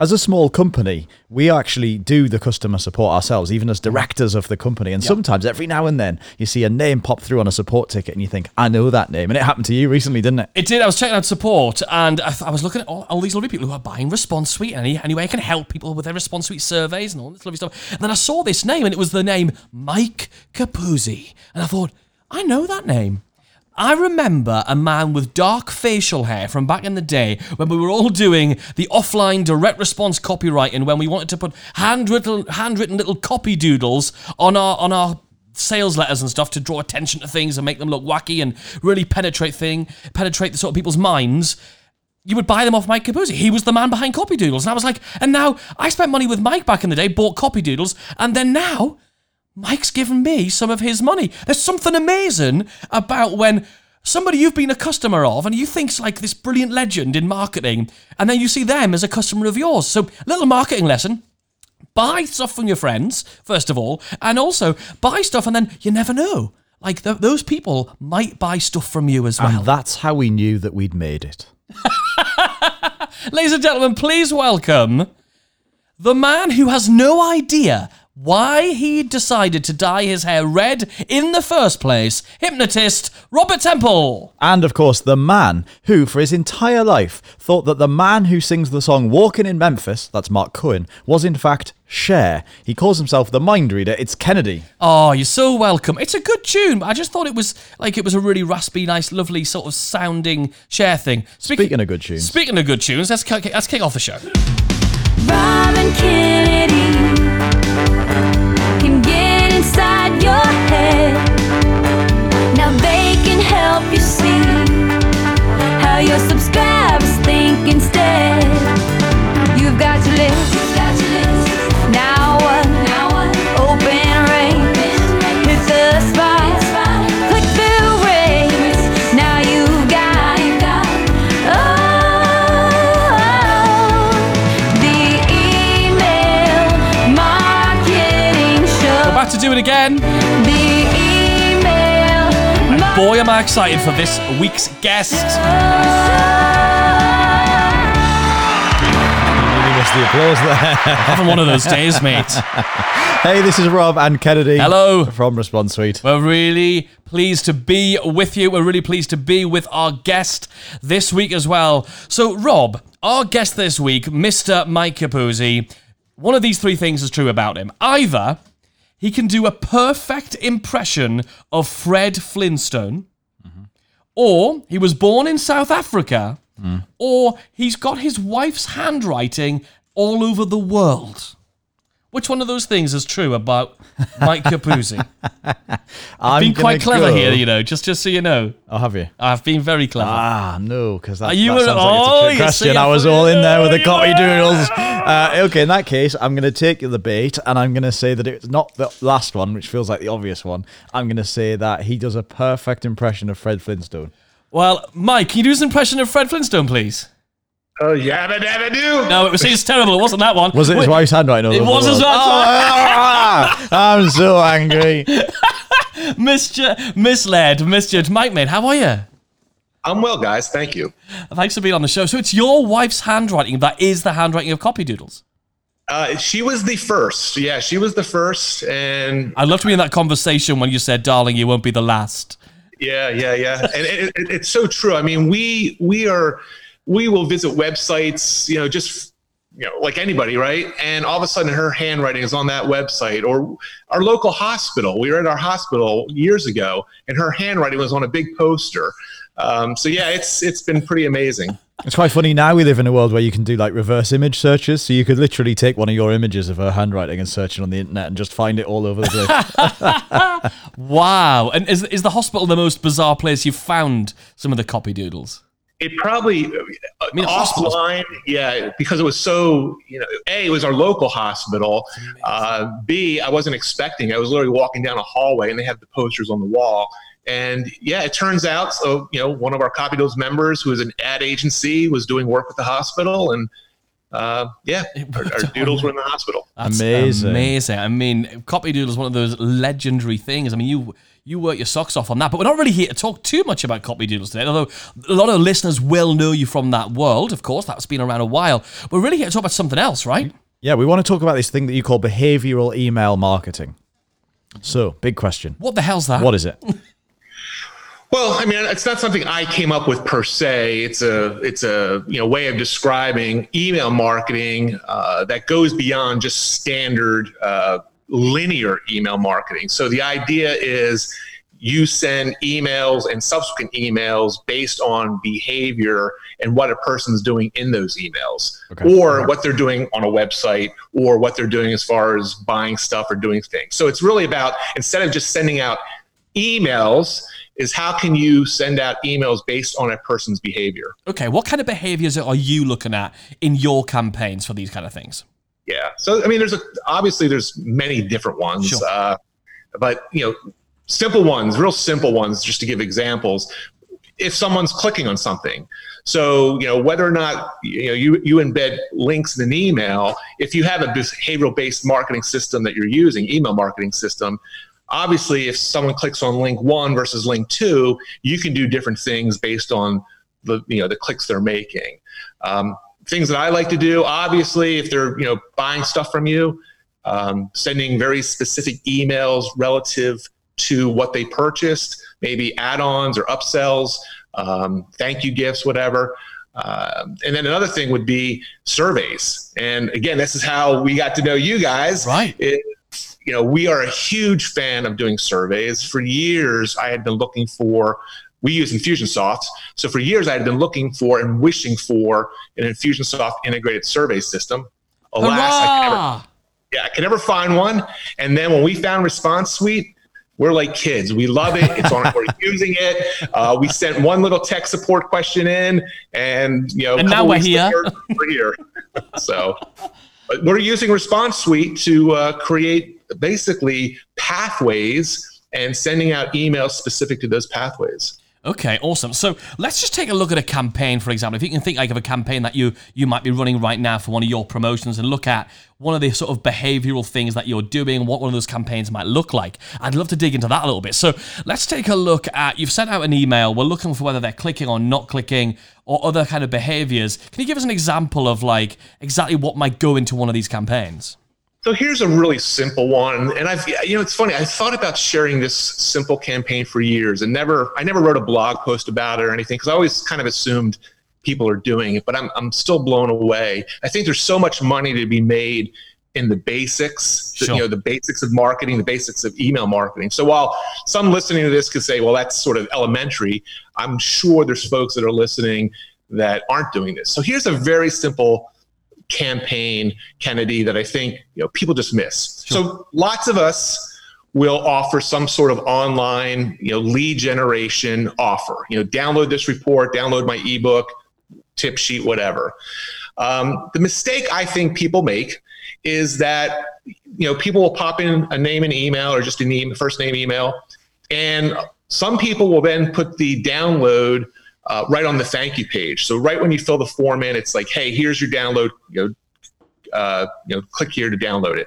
As a small company, we actually do the customer support ourselves, even as directors of the company. And sometimes, every now and then, you see a name pop through on a support ticket and you think, I know that name. And it happened to you recently, didn't it? It did. I was checking out support and I, th- I was looking at all, all these lovely people who are buying Response Suite and any, any way I can help people with their Response Suite surveys and all this lovely stuff. And then I saw this name and it was the name Mike Capuzzi. And I thought, I know that name. I remember a man with dark facial hair from back in the day when we were all doing the offline direct response copywriting when we wanted to put handwritten handwritten little copy doodles on our on our sales letters and stuff to draw attention to things and make them look wacky and really penetrate thing penetrate the sort of people's minds you would buy them off Mike Capuzzi. He was the man behind Copy Doodles. And I was like, and now I spent money with Mike back in the day, bought Copy Doodles, and then now Mike's given me some of his money. There's something amazing about when somebody you've been a customer of and you think's like this brilliant legend in marketing, and then you see them as a customer of yours. So, little marketing lesson. Buy stuff from your friends, first of all, and also buy stuff, and then you never know. Like, th- those people might buy stuff from you as well. And that's how we knew that we'd made it. Ladies and gentlemen, please welcome the man who has no idea why he decided to dye his hair red in the first place, hypnotist Robert Temple. And of course, the man who, for his entire life, thought that the man who sings the song Walking in Memphis, that's Marc Cohn, was in fact Cher. He calls himself the mind reader. It's Kennedy. Oh, you're so welcome. It's a good tune, but I just thought it was like it was a really raspy, nice, lovely sort of sounding Cher thing. Speaking of good tunes. Speaking of good tunes, let's, kick- let's kick off the show. Robin Kennedy can get inside head. Now they can help you see how your subscribers think instead. You've got live. Now what? Open. Hit the spot. Click. Now you've got. Oh, the email marketing show. Back to do it again. Excited for this week's guest. Missed the applause there. Having one of those days, mate. hey, this is Rob and Kennedy. Hello. From Response Suite. We're really pleased to be with you. We're really pleased to be with our guest this week as well. So, Rob, our guest this week, Mr. Mike Capuzzi, one of these three things is true about him. Either he can do a perfect impression of Fred Flintstone, or he was born in South Africa, or he's got his wife's handwriting all over the world. Which one of those things is true about Mike Capuzzi? I've been quite clever go- here, you know, just just so you know. Oh, have you? I've been very clever. Ah, no, because that, you that a- sounds oh, like it's a you trick see question. I was all in there with the copy doodles. Uh, okay, in that case, I'm going to take the bait and I'm going to say that it's not the last one, which feels like the obvious one. I'm going to say that he does a perfect impression of Fred Flintstone. Well, Mike, can you do his impression of Fred Flintstone, please? Oh, yeah, yabba dabba doo. No, it was it's terrible. It wasn't that one. Was it his Wait, wife's handwriting? all It over was the his world? wife's Oh, ah, I'm so angry. Misju- misled, misjudged. Mike, mate, how are you? I'm well, guys. Thank you. Thanks for being on the show. So it's your wife's handwriting that is the handwriting of copy doodles. Uh, she was the first. Yeah, she was the first, and I'd love to be in that conversation when you said, "Darling, you won't be the last." yeah, yeah, yeah. and it, it, it's so true. I mean, we we are we will visit websites, you know, just you know, like anybody, right? And all of a sudden, her handwriting is on that website, or our local hospital. We were at our hospital years ago, and her handwriting was on a big poster. Um, so yeah, it's it's been pretty amazing. It's quite funny now we live in a world where you can do like reverse image searches. So you could literally take one of your images of her handwriting and search it on the internet and just find it all over the place. Wow. And is is the hospital the most bizarre place you've found some of the copy doodles? It probably I mean, offline yeah because it was so you know a it was our local hospital. Uh, b i wasn't expecting i was literally walking down a hallway and they had the posters on the wall. And yeah it turns out so you know one of our copy doodles members who is an ad agency was doing work with the hospital and uh, yeah, our, our doodles were in the hospital. That's Amazing. amazing. I mean, copy doodle is one of those legendary things. I mean, you you work your socks off on that, but we're not really here to talk too much about copy doodles today. Although a lot of listeners will know you from that world, of course. That's been around a while. We're really here to talk about something else, right? Yeah, we want to talk about this thing that you call behavioral email marketing. So, big question. What the hell's that? What is it? Well, I mean, it's not something I came up with per se. It's a it's a you know way of describing email marketing uh, that goes beyond just standard uh, linear email marketing. So the idea is you send emails and subsequent emails based on behavior and what a person's doing in those emails Okay. or what they're doing on a website or what they're doing as far as buying stuff or doing things. So it's really about instead of just sending out emails is how can you send out emails based on a person's behavior? Okay, what kind of behaviors are you looking at in your campaigns for these kind of things? Yeah. So I mean, there's a, obviously there's many different ones, Sure. uh, but you know, simple ones, real simple ones, just to give examples. If someone's clicking on something, so you know whether or not you know you you embed links in an email. If you have a behavioral based marketing system that you're using, email marketing system. Obviously, if someone clicks on link one versus link two, you can do different things based on the you know the clicks they're making. Um, things that I like to do, obviously, if they're you know buying stuff from you, um, sending very specific emails relative to what they purchased, maybe add-ons or upsells, um, thank you gifts, whatever. Um, and then another thing would be surveys. And again, this is how we got to know you guys. Right. It- you know, we are a huge fan of doing surveys. For years, I had been looking for. We use Infusionsoft, so for years I had been looking for and wishing for an Infusionsoft integrated survey system. Alas, I could never yeah, I could never find one. And then when we found Response Suite, we're like kids. We love it. It's on. we're using it. Uh, we sent one little tech support question in, and you know, And now we're here. later, we're here. so, but we're using Response Suite to uh, create basically pathways and sending out emails specific to those pathways. Okay, awesome. So let's just take a look at a campaign, for example. If you can think like of a campaign that you you might be running right now for one of your promotions, and look at one of the sort of behavioral things that you're doing, what one of those campaigns might look like. I'd love to dig into that a little bit. So let's take a look at you've sent out an email. We're looking for whether they're clicking or not clicking, or other kind of behaviors. Can you give us an example of like exactly what might go into one of these campaigns? So here's a really simple one, and I've you know it's funny. I thought about sharing this simple campaign for years, and never I never wrote a blog post about it or anything because I always kind of assumed people are doing it. But I'm I'm still blown away. I think there's so much money to be made in the basics, Sure. you know, the basics of marketing, the basics of email marketing. So while some listening to this could say, well, that's sort of elementary, I'm sure there's folks that are listening that aren't doing this. So here's a very simple campaign, Kennedy, that I think you know people just miss. So lots of us will offer some sort of online, you know, lead generation offer. You know, download this report, download my ebook, tip sheet, whatever. Um, the mistake I think people make is that you know people will pop in a name and email or just an email, first name email, and some people will then put the download uh, right on the thank you page. So right when you fill the form in, it's like, hey, here's your download. You know, uh, you know, click here to download it.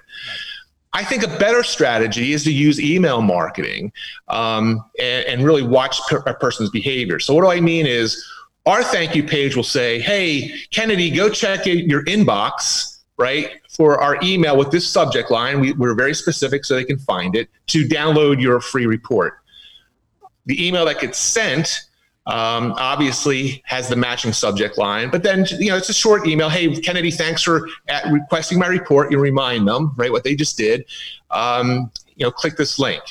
I think a better strategy is to use email marketing um, and, and really watch per- a person's behavior. So what do I mean is our thank you page will say, hey, Kennedy, go check your inbox, right, for our email with this subject line. We, we're very specific so they can find it to download your free report. The email that gets sent um, obviously has the matching subject line, but then you know it's a short email. Hey, Kennedy, thanks for requesting my report. You remind them right what they just did. Um, you know, click this link.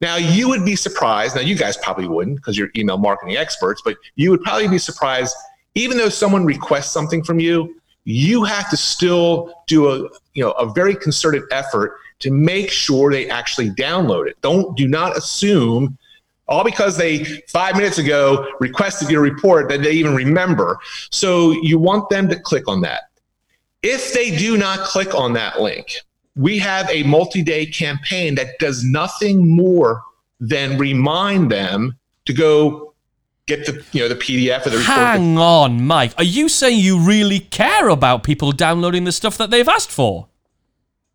Now you would be surprised. Now you guys probably wouldn't because you're email marketing experts, but you would probably be surprised. Even though someone requests something from you, you have to still do a you know a very concerted effort to make sure they actually download it. Don't do not assume all because they five minutes ago requested your report that they even remember. So you want them to click on that. If they do not click on that link, we have a multi day campaign that does nothing more than remind them to go get the you know the PDF of the report. Hang on, Mike. Are you saying you really care about people downloading the stuff that they've asked for?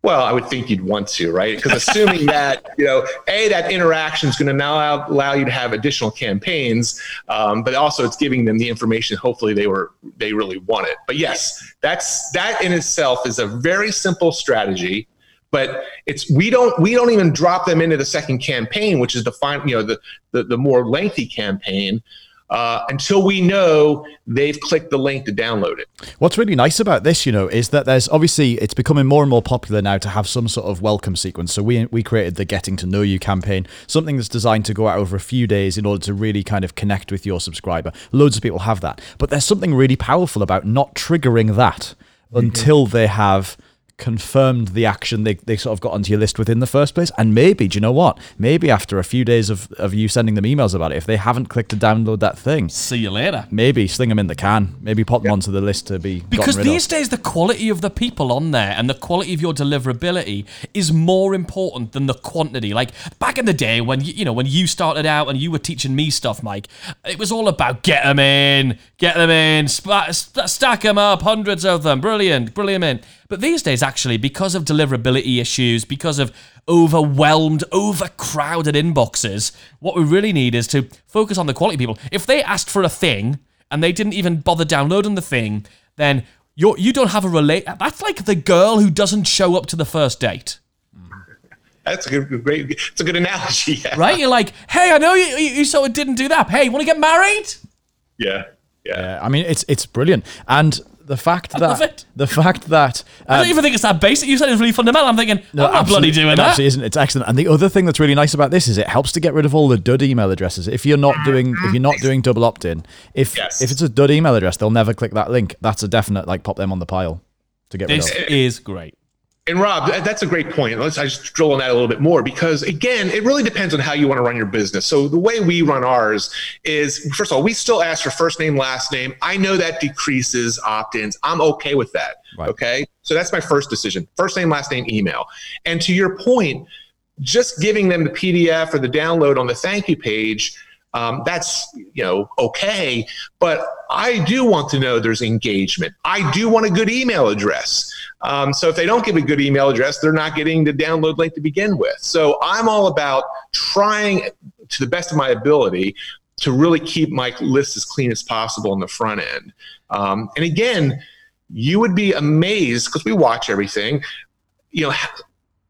Well, I would think you'd want to, right? Because assuming that you know, a that interaction is going to now allow, allow you to have additional campaigns, um, but also it's giving them the information. Hopefully, they were they really want it. But yes, that's that in itself is a very simple strategy. But it's we don't we don't even drop them into the second campaign, which is the fine you know the the, the more lengthy campaign. Uh, until we know they've clicked the link to download it. What's really nice about this, you know, is that there's obviously it's becoming more and more popular now to have some sort of welcome sequence. So we we created the Getting to Know You campaign, something that's designed to go out over a few days in order to really kind of connect with your subscriber. Loads of people have that, but there's something really powerful about not triggering that until they have confirmed the action they, they sort of got onto your list within the first place and maybe do you know what maybe after a few days of, of you sending them emails about it if they haven't clicked to download that thing See you later. maybe sling them in the can maybe pop them onto the list to be Because rid these of. days, the quality of the people on there and the quality of your deliverability is more important than the quantity. Like back in the day when you, you know when you started out and you were teaching me stuff, Mike, it was all about get them in, get them in, sp- st- stack them up, hundreds of them, brilliant, brilliant in. But these days, actually, because of deliverability issues, because of overwhelmed, overcrowded inboxes, what we really need is to focus on the quality people. If they asked for a thing and they didn't even bother downloading the thing, then you're, you don't have a relate. That's like the girl who doesn't show up to the first date, That's a good, great. It's a good analogy. Yeah. right? You're like, hey, I know you, you, you sort of didn't do that. Hey, you want to get married? Yeah. Yeah. Yeah, I mean it's it's brilliant and the fact that love it. the fact that I um, don't even think it's that basic. You said it's really fundamental. I'm thinking, No, I'm not bloody absolutely- doing it that. Absolutely isn't. It's excellent. And the other thing that's really nice about this is it helps to get rid of all the dud email addresses. If you're not doing if you're not doing double opt in, if Yes. if it's a dud email address, they'll never click that link. That's a definite like pop them on the pile to get This rid of. is great. And Rob, that's a great point. Let's I just drill on that a little bit more because again, it really depends on how you want to run your business. So the way we run ours is first of all, we still ask for first name, last name. I know that decreases opt-ins. I'm okay with that. Right. Okay. So that's my first decision. First name, last name, email. And to your point, just giving them the PDF or the download on the thank you page, um, that's you know okay. But I do want to know there's engagement. I do want a good email address. Um, so if they don't give a good email address, they're not getting the download link to begin with. So I'm all about trying to the best of my ability to really keep my list as clean as possible on the front end. Um, and again, you would be amazed because we watch everything. You know,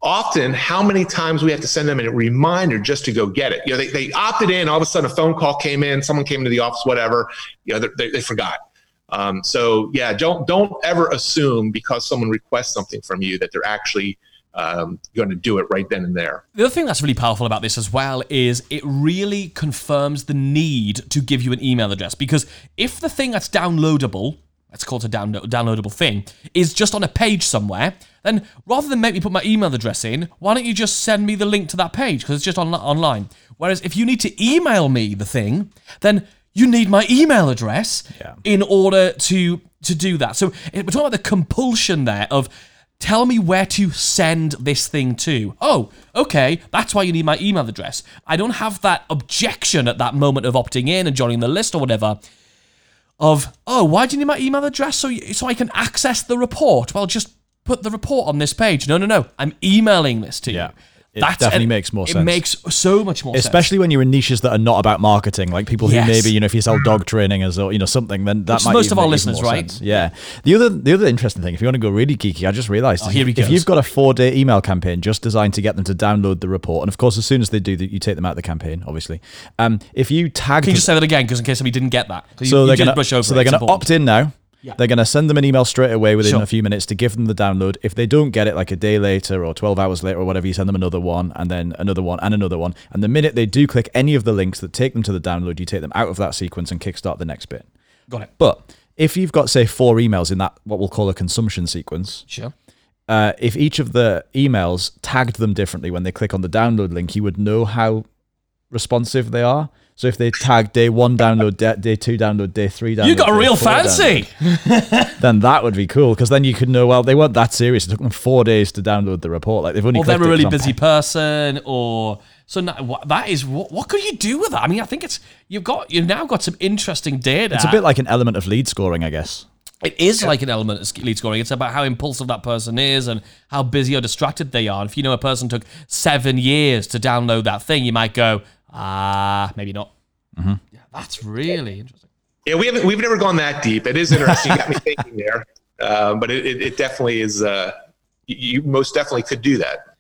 often how many times we have to send them a reminder just to go get it. You know, they, they opted in, all of a sudden a phone call came in, someone came into the office, whatever. You know, they, they, they forgot. Um, so yeah, don't don't ever assume because someone requests something from you that they're actually um, going to do it right then and there. The other thing that's really powerful about this as well is it really confirms the need to give you an email address because if the thing that's downloadable, that's called a down- downloadable thing, is just on a page somewhere, then rather than make me put my email address in, why don't you just send me the link to that page because it's just on- online. Whereas if you need to email me the thing, then you need my email address Yeah. in order to to do that. So eh, we're talking about the compulsion there of tell me where to send this thing to. Oh, okay, that's why you need my email address. I don't have that objection at that moment of opting in and joining the list or whatever. Of oh, why do you need my email address so you, so I can access the report? Well, just put the report on this page. No, no, no. I'm emailing this to Yeah. you. It definitely makes more sense. It makes so much more sense. Especially when you're in niches that are not about marketing, like people who maybe you know if you sell dog training as or you know something, then that Which might most of our listeners, right? sense. Yeah. The other the other interesting thing, if you want to go really geeky, I just realised Oh, here he if you've got a four day email campaign just designed to get them to download the report, and of course as soon as they do that, you take them out of the campaign, obviously. Um, if you tag Can you just say that again, because in case somebody didn't get that. you- so you they're did gonna brush over so they're gonna opt in now. Yeah. They're gonna send them an email straight away within Sure. a few minutes to give them the download. If they don't get it, like a day later or twelve hours later or whatever, you send them another one and then another one and another one. And the minute they do click any of the links that take them to the download, you take them out of that sequence and kickstart the next bit. Got it. But if you've got say four emails in that what we'll call a consumption sequence, Sure. uh, if each of the emails tagged them differently when they click on the download link, you would know how responsive they are. So if they tag day one download, day, day two download, day three download, You got a real fancy. download, then that would be cool because then you could know. Well, they weren't that serious. It took them four days to download the report. Like they've only. Or they're a really really 'cause I'm busy person, or so now, what, that is what, what could you do with that? I mean, I think it's you've got you've now got some interesting data. It's a bit like an element of lead scoring, I guess. It is like an element of lead scoring. It's about how impulsive that person is and how busy or distracted they are. And if you know a person took seven years to download that thing, you might go, ah, maybe not. Mm-hmm. Yeah, that's really interesting. Yeah, we haven't we've never gone that deep. It is interesting. You got me thinking there, um, but it, it, it definitely is. Uh, you you most definitely could do that.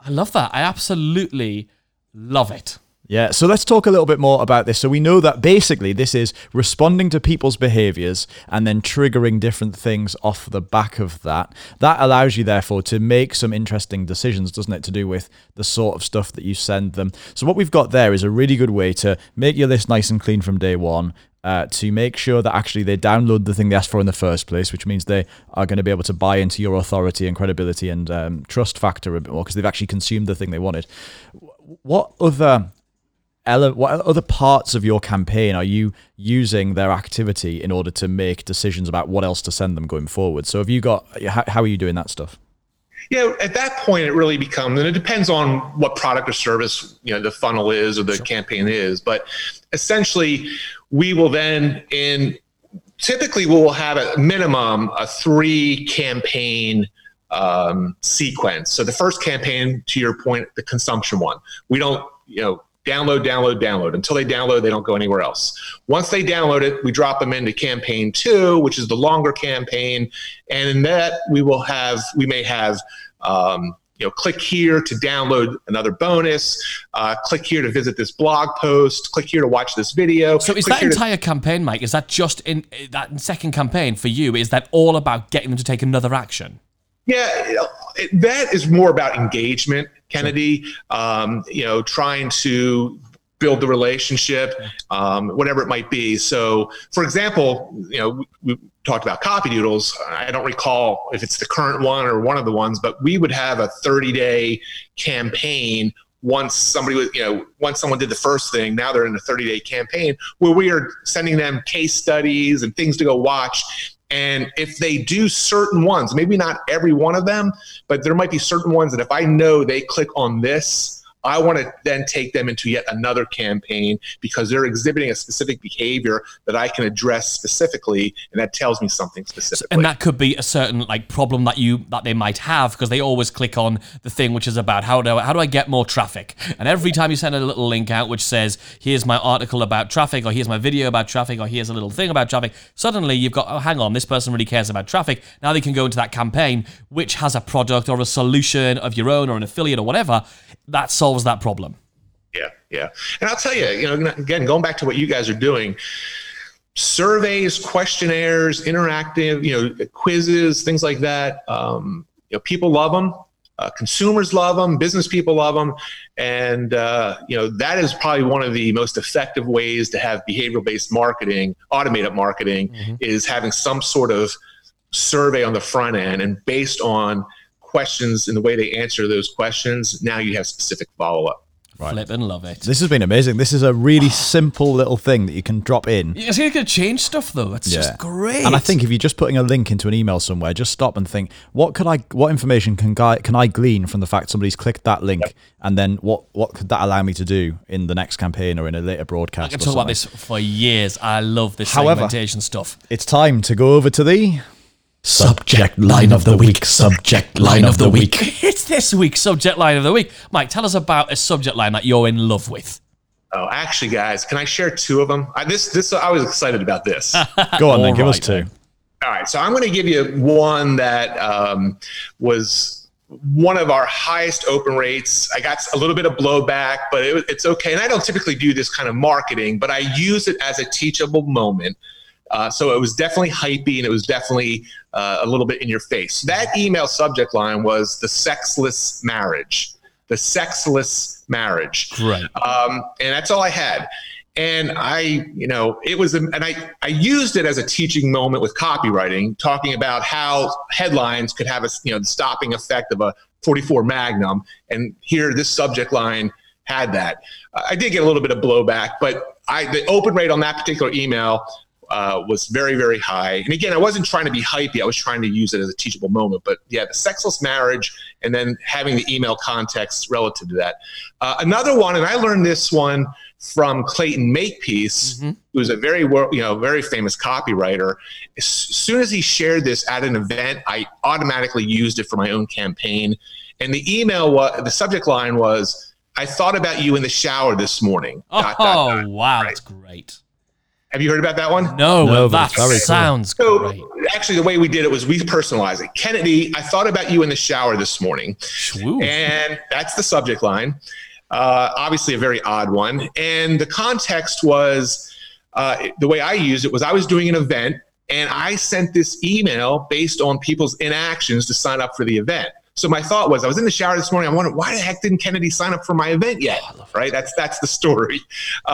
I love that. I absolutely love it. Yeah, so let's talk a little bit more about this. So we know that basically this is responding to people's behaviors and then triggering different things off the back of that. That allows you, therefore, to make some interesting decisions, doesn't it, to do with the sort of stuff that you send them. So what we've got there is a really good way to make your list nice and clean from day one. Uh, to make sure that actually they download the thing they asked for in the first place, which means they are going to be able to buy into your authority and credibility and um, trust factor a bit more because they've actually consumed the thing they wanted. What other ele- what other parts of your campaign are you using their activity in order to make decisions about what else to send them going forward? So have you got how, how are you doing that stuff? Yeah, at that point, it really becomes, and it depends on what product or service you know the funnel is or the campaign is. But essentially, we will then in typically we will have a minimum a three campaign um, sequence. So the first campaign, to your point, the consumption one, we don't you know download, download, download until they download. They don't go anywhere else. Once they download it, we drop them into campaign two, which is the longer campaign, and in that we will have we may have. Um, you know, click here to download another bonus. Uh, click here to visit this blog post. Click here to watch this video. So is that here to- entire campaign, Mike? Is that just in that second campaign for you? Is that all about getting them to take another action? Yeah, it, that is more about engagement, Kennedy. Um, you know, trying to build the relationship, um, whatever it might be. So, for example, you know, we, we talked about copy doodles. I don't recall if it's the current one or one of the ones, but we would have a 30 day campaign once somebody was, you know, once someone did the first thing, now they're in a 30 day campaign where we are sending them case studies and things to go watch. And if they do certain ones, maybe not every one of them, but there might be certain ones that if I know they click on this, I want to then take them into yet another campaign because they're exhibiting a specific behavior that I can address specifically, and that tells me something specifically. And that could be a certain like problem that you that they might have because they always click on the thing which is about how do how do I get more traffic? And every time you send a little link out which says here's my article about traffic or here's my video about traffic or here's a little thing about traffic, suddenly you've got oh hang on this person really cares about traffic. Now they can go into that campaign which has a product or a solution of your own or an affiliate or whatever that solves that problem. Yeah, yeah. And I'll tell you, you know, again, going back to what you guys are doing, surveys, questionnaires, interactive, you know, quizzes, things like that. Um, you know, people love them. Uh, consumers love them. Business people love them, and uh, you know that is probably one of the most effective ways to have behavioral-based marketing, automated marketing, is having some sort of survey on the front end, and based on questions and the way they answer those questions, now you have specific follow-up. Flip and love it. This has been amazing. This is a really simple little thing that you can drop in. It's going to change stuff though. It's just great. And I think if you're just putting a link into an email somewhere, just stop and think, what could I, what information can I, can I glean from the fact somebody's clicked that link, and then what, what could that allow me to do in the next campaign or in a later broadcast? I can or talk about this for years. I love this However- segmentation stuff. It's time to go over to the. Subject line of the week. Subject line of the week. It's this week's subject line of the week. Mike, tell us about a subject line that you're in love with. Oh, actually, guys, can I share two of them? I, this, this, I was excited about this. Go on then, All give us two. All right, so I'm going to give you one that um, was one of our highest open rates. I got a little bit of blowback, but it, it's okay. And I don't typically do this kind of marketing, but I use it as a teachable moment. Uh, so it was definitely hypey and it was definitely uh, a little bit in your face. That email subject line was the sexless marriage. The sexless marriage Great. um, and that's all I had. And I, you know, it was, and I, I used it as a teaching moment with copywriting, talking about how headlines could have a, you know, the stopping effect of a 44 Magnum. And here, this subject line had that. I did get a little bit of blowback, but I the open rate on that particular email uh, was very very high. And again, I wasn't trying to be hypey. I was trying to use it as a teachable moment. But yeah, the sexless marriage, and then having the email context relative to that. Uh, another one, and I learned this one from Clayton Makepeace, who's a very you know very famous copywriter. As soon as he shared this at an event, I automatically used it for my own campaign. And the email was the subject line was. I thought about you in the shower this morning. Oh, Dot, dot, dot. wow, Right. that's great. Have you heard about that one? No, No, that it's very cool. sounds So great. actually, the way we did it was we personalized it. Kennedy, I thought about you in the shower this morning, Shwoo. and that's the subject line. Uh, obviously, a very odd one. And the context was uh, the way I used it was I was doing an event, and I sent this email based on people's inactions to sign up for the event. So my thought was, I was in the shower this morning. I wondered why the heck didn't Kennedy sign up for my event yet? right? That's that's the story.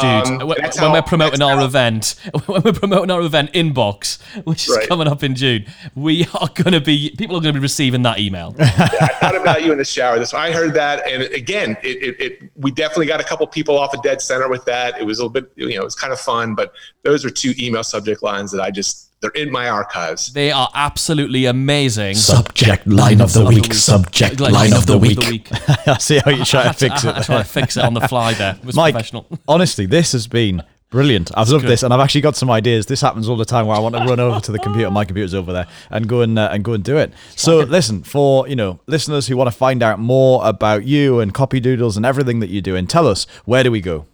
Dude, Um, when, how- we're promoting our how- event, when we're promoting our event inbox, which is Right. coming up in June, we are going to be people are going to be receiving that email. I thought about you in the shower. This I heard that, and again, it, it, it we definitely got a couple people off a dead center with that. It was a little bit, you know, it was kind of fun. But those are two email subject lines that I just they're in my archives. they are absolutely amazing. Subject line of the week. Subject Like, line of the week. I see how you try to fix I, I it. try to fix it on the fly there. It was Mike, professional. honestly, this has been brilliant. I've loved this, and I've actually got some ideas. This happens all the time where I want to run over to the computer. My computer's over there, and go and uh, and go and do it. So, listen, for you know listeners who want to find out more about you and copy doodles and everything that you do, and tell us where do we go?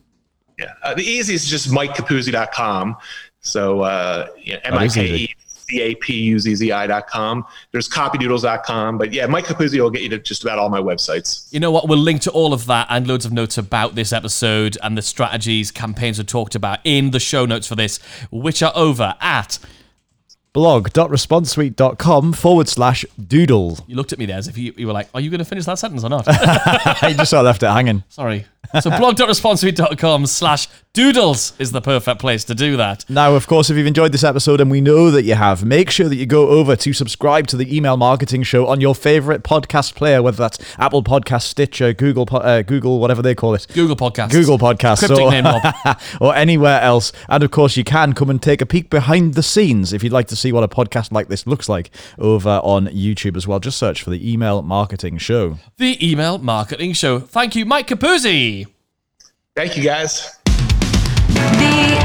Yeah, uh, the easiest is just MikeCapuzzi.com. So uh, yeah, M I K. E C A P U Z Z I.com. There's copydoodles.com. But yeah, Mike Capuzzi will get you to just about all my websites. You know what? We'll link to all of that and loads of notes about this episode and the strategies, campaigns we talked about in the show notes for this, which are over at. blog.responsesuite.com forward slash doodle. You looked at me there as if you, you were like, "Are you going to finish that sentence or not?" I just sort of left it hanging. Sorry. So blog.responsesuite.com slash doodles is the perfect place to do that. Now, of course, if you've enjoyed this episode, and we know that you have, make sure that you go over to subscribe to the email marketing show on your favorite podcast player, whether that's Apple Podcast, Stitcher, Google, uh, Google, whatever they call it. Google Podcast, Google Podcast, or, or anywhere else. And of course, you can come and take a peek behind the scenes if you'd like to see what a podcast like this looks like over on YouTube as well. Just search for the Email Marketing Show. The email marketing show. Thank you, Mike Capuzzi. Thank you guys. The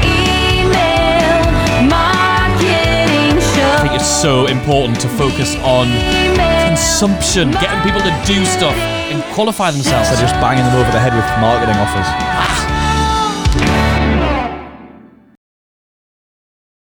email marketing show. I think it's so important to focus on consumption, getting people to do stuff and qualify themselves. Instead So just banging them over the head with marketing offers.